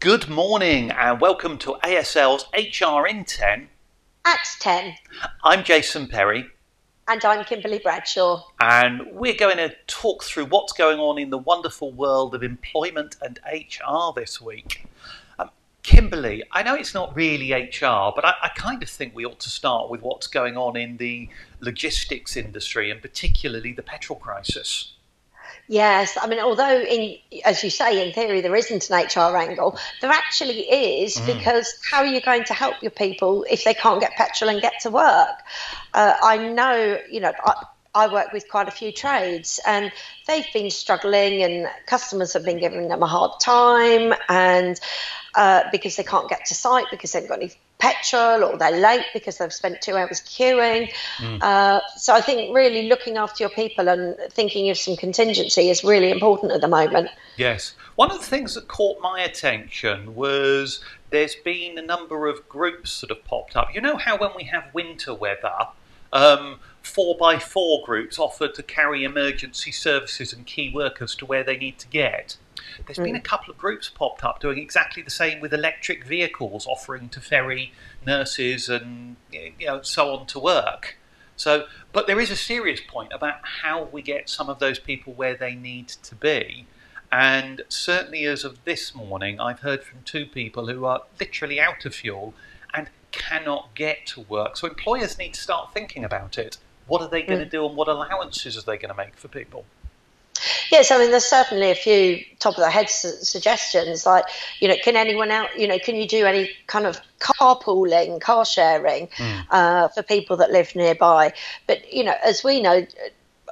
Good morning and welcome to ASL's HR in 10. At 10. I'm Jason Perry And I'm Kimberly Bradshaw. and we're going to talk through what's going on in the wonderful world of employment and HR this week. Um, Kimberly, I know it's not really HR, but I, I kind of think we ought to start with what's going on in the logistics industry and particularly the petrol crisis. Yes, I mean, although, in as you say, in theory, there isn't an HR angle, there actually is because how are you going to help your people if they can't get petrol and get to work? Uh, I know, you know, I, I work with quite a few trades and they've been struggling, and customers have been giving them a hard time, and uh, because they can't get to site because they've got any petrol or they're late because they've spent two hours queuing. Uh, so I think really looking after your people and thinking of some contingency is really important at the moment. Yes. One of the things that caught my attention was there's been a number of groups that have popped up. You know how when we have winter weather, um, four by four groups offer to carry emergency services and key workers to where they need to get. There's hmm. been a couple of groups popped up doing exactly the same with electric vehicles, offering to ferry nurses and you know so on to work. So, but there is a serious point about how we get some of those people where they need to be. And certainly, as of this morning, I've heard from two people who are literally out of fuel and cannot get to work. So, employers need to start thinking about it. What are they going to hmm. do, and what allowances are they going to make for people? Yes, I mean, there's certainly a few top of the head su- suggestions like, you know, can anyone out, you know, can you do any kind of carpooling, car sharing uh, for people that live nearby? But, you know, as we know,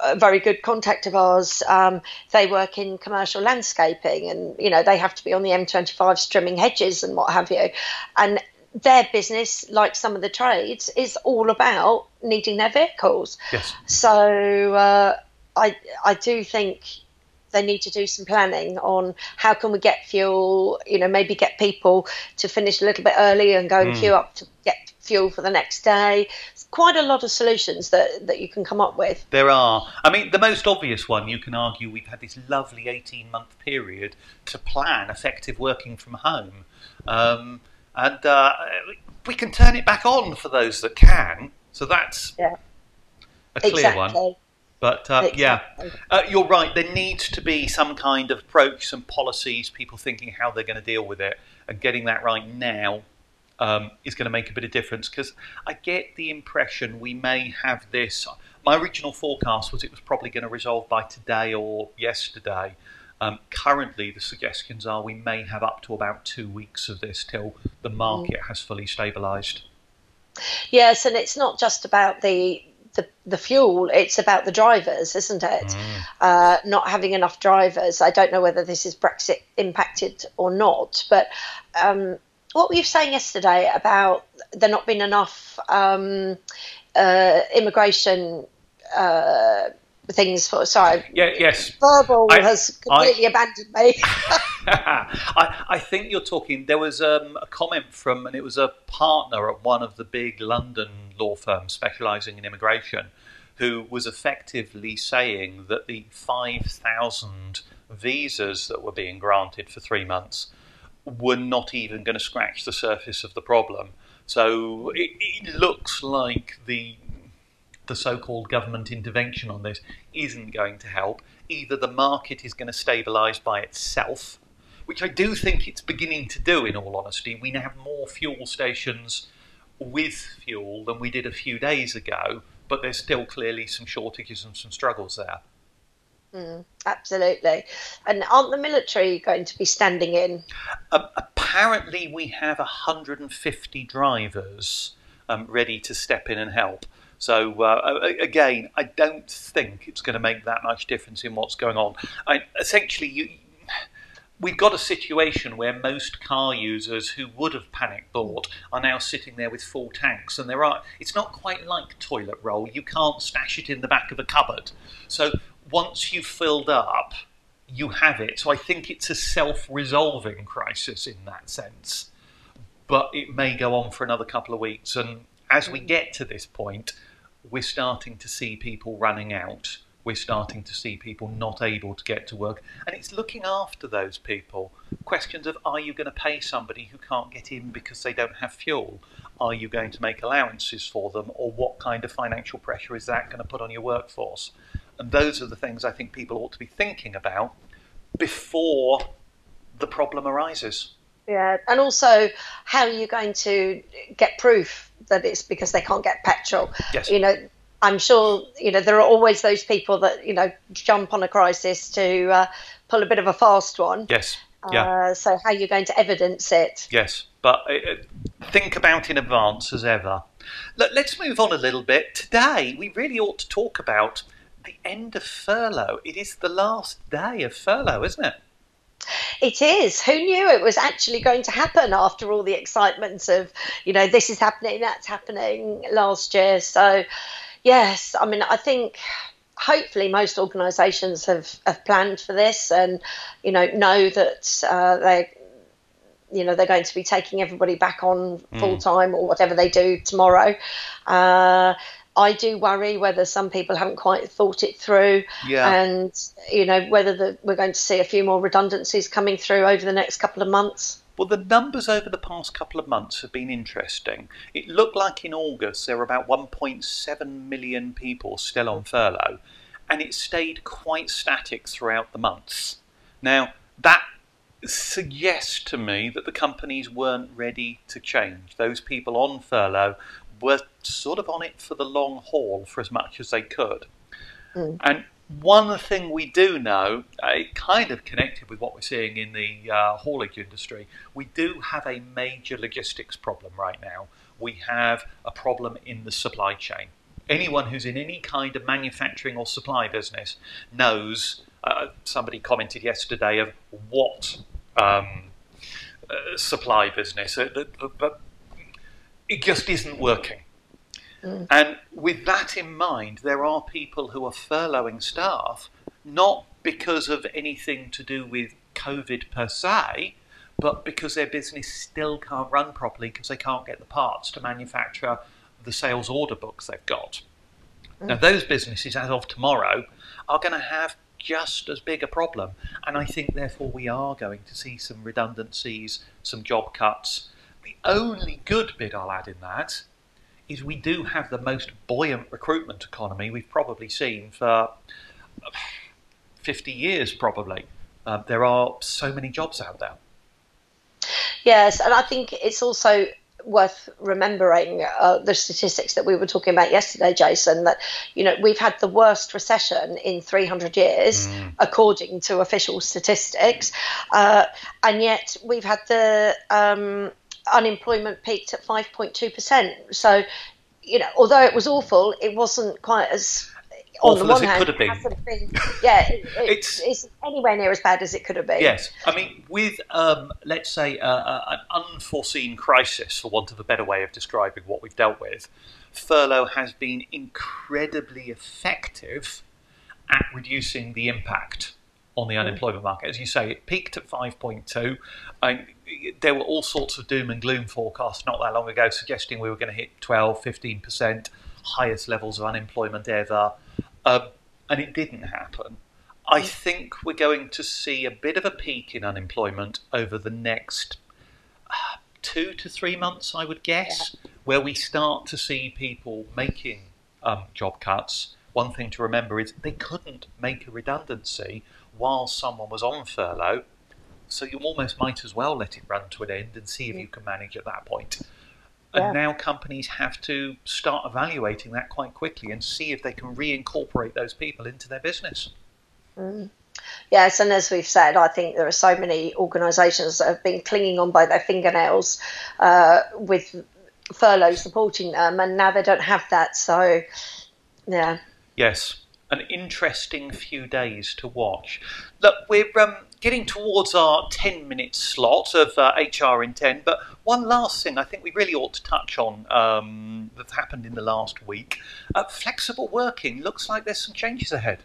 a very good contact of ours, um, they work in commercial landscaping and, you know, they have to be on the M25 trimming hedges and what have you. And their business, like some of the trades, is all about needing their vehicles. Yes. So uh, I I do think they need to do some planning on how can we get fuel. You know, maybe get people to finish a little bit early and go and queue up to get fuel for the next day. It's quite a lot of solutions that that you can come up with. There are. I mean, the most obvious one, you can argue, we've had this lovely 18 month period to plan effective working from home. Um, and uh, we can turn it back on for those that can. So that's Yeah, a clear exactly. one. But uh, yeah, uh, you're right. There needs to be some kind of approach, some policies, people thinking how they're going to deal with it, and getting that right now um, is going to make a bit of difference. Because I get the impression we may have this. My original forecast was it was probably going to resolve by today or yesterday. Um, currently, the suggestions are we may have up to about two weeks of this till the market has fully stabilised. Yes, and it's not just about the the, the fuel, it's about the drivers, isn't it? Uh, not having enough drivers. I don't know whether this is Brexit impacted or not, but um, what were you saying yesterday about there not being enough um, uh, immigration uh, things for? Sorry, Yeah. Yes. verbal I- has completely abandoned me. I, I think you're talking. There was um, a comment from, and it was a partner at one of the big London law firms specialising in immigration, who was effectively saying that the 5,000 visas that were being granted for three months were not even going to scratch the surface of the problem. So it, it looks like the the so-called government intervention on this isn't going to help. Either the market is going to stabilise by itself, which I do think it's beginning to do. In all honesty, we now have more fuel stations with fuel than we did a few days ago, but there's still clearly some shortages and some struggles there. Absolutely. And aren't the military going to be standing in? Um, apparently, we have 150 drivers um, ready to step in and help. So uh, again, I don't think it's going to make that much difference in what's going on. I, essentially, you, we've got a situation where most car users who would have panic bought are now sitting there with full tanks, and there are. It's not quite like toilet roll. You can't stash it in the back of a cupboard. So once you've filled up, you have it. So I think it's a self-resolving crisis in that sense, but it may go on for another couple of weeks. And as we mm. get to this point, we're starting to see people running out we're starting to see people not able to get to work, and it's looking after those people. Questions of are you going to pay somebody who can't get in because they don't have fuel? Are you going to make allowances for them, or what kind of financial pressure is that going to put on your workforce? And those are the things I think people ought to be thinking about before the problem arises. Yeah, and also how are you going to get proof that it's because they can't get petrol? Yes. You know, I'm sure you know there are always those people that you know jump on a crisis to uh, pull a bit of a fast one. Yes. Yeah. Uh, so how are you going to evidence it? Yes, but uh, think about in advance as ever. Look, let's move on a little bit. Today, we really ought to talk about the end of furlough. It is the last day of furlough, isn't it? It is. Who knew it was actually going to happen after all the excitement of, you know, this is happening, that's happening last year. So, yes, I mean, I think hopefully most organisations have, have planned for this and, you know, know that uh, they you know they're going to be taking everybody back on full time or whatever they do tomorrow. Uh, I do worry whether some people haven't quite thought it through, Yeah. and you know whether the, we're going to see a few more redundancies coming through over the next couple of months. Well, the numbers over the past couple of months have been interesting. It looked like in August there were about 1.7 million people still on furlough, and it stayed quite static throughout the months. Now, that suggests to me that the companies weren't ready to change. Those people on furlough were sort of on it for the long haul for as much as they could. And one thing we do know, uh, kind of connected with what we're seeing in the uh, haulage industry, we do have a major logistics problem right now. We have a problem in the supply chain. Anyone who's in any kind of manufacturing or supply business knows. Uh, somebody commented yesterday of what um, uh, supply business, uh, uh, but it just isn't working. Mm. And with that in mind, there are people who are furloughing staff not because of anything to do with COVID per se, but because their business still can't run properly because they can't get the parts to manufacture the sales order books they've got. Now, mm. those businesses, as of tomorrow, are going to have just as big a problem. And I think, therefore, we are going to see some redundancies, some job cuts. The only good bit I'll add in that is we do have the most buoyant recruitment economy we've probably seen for uh, 50 years, probably. Uh, there are so many jobs out there. Yes, and I think it's also worth remembering uh, the statistics that we were talking about yesterday, Jason. That you know we've had the worst recession in 300 years, according to official statistics, uh, and yet we've had the um, unemployment peaked at 5.2 percent. So, you know, although it was awful, it wasn't quite as on Awful the as it hand, could have been. been yeah, it, it, It's- it's, anywhere near as bad as it could have been. Yes, I mean, with um, let's say uh, uh, an unforeseen crisis, for want of a better way of describing what we've dealt with, furlough has been incredibly effective at reducing the impact on the unemployment market. As you say, it peaked at 5.2. And there were all sorts of doom and gloom forecasts not that long ago suggesting we were going to hit 12, 15%, highest levels of unemployment ever. Um, and it didn't happen. I think we're going to see a bit of a peak in unemployment over the next uh, two to three months, I would guess, where we start to see people making um, job cuts. One thing to remember is they couldn't make a redundancy while someone was on furlough, so you almost might as well let it run to an end and see if you can manage at that point. And Yeah. now companies have to start evaluating that quite quickly and see if they can reincorporate those people into their business. Yes, and as we've said, I think there are so many organisations that have been clinging on by their fingernails uh, with furlough supporting them, and now they don't have that. So, yeah, Yes, an interesting few days to watch. Look, we're um, getting towards our 10 minute slot of uh, HR in 10, but one last thing I think we really ought to touch on um, that's happened in the last week. Uh, flexible working looks like there's some changes ahead.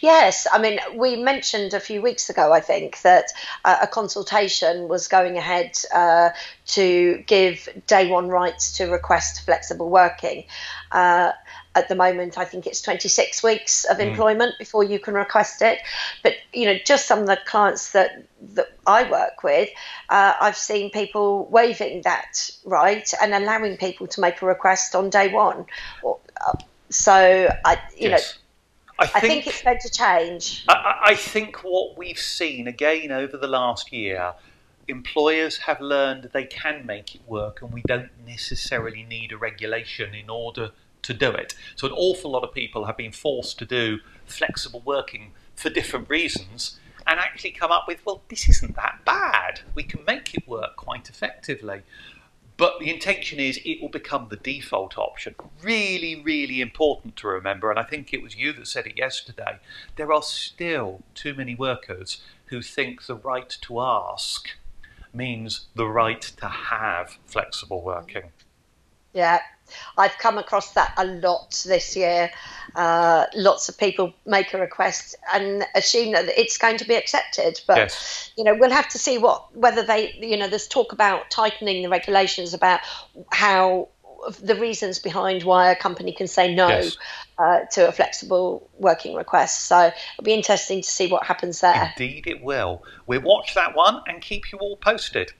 Yes, I mean, we mentioned a few weeks ago, I think, that uh, a consultation was going ahead uh, to give day one rights to request flexible working. Uh, at the moment, I think it's 26 weeks of mm. employment before you can request it. But you know, just some of the clients that that I work with, uh, I've seen people waiving that right and allowing people to make a request on day one. Uh, so I, you yes. know I think, I think it's going to change. I, I think what we've seen again over the last year employers have learned they can make it work and we don't necessarily need a regulation in order to do it. So, an awful lot of people have been forced to do flexible working for different reasons and actually come up with, well, this isn't that bad. We can make it work quite effectively. But the intention is it will become the default option. Really, really important to remember, and I think it was you that said it yesterday. There are still too many workers who think the right to ask means the right to have flexible working. Yeah, I've come across that a lot this year. Uh, lots of people make a request and assume that it's going to be accepted, but yes. you know we'll have to see what whether they you know there's talk about tightening the regulations about how the reasons behind why a company can say no yes. uh, to a flexible working request. So it'll be interesting to see what happens there. Indeed, it will. We'll watch that one and keep you all posted.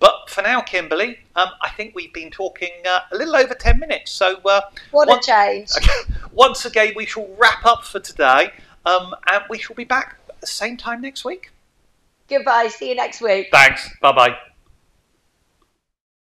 But for now, Kimberly, um, I think we've been talking uh, a little over 10 minutes. So, uh, what a change. once again, we shall wrap up for today um, and we shall be back at the same time next week. Goodbye. See you next week. Thanks. Bye bye.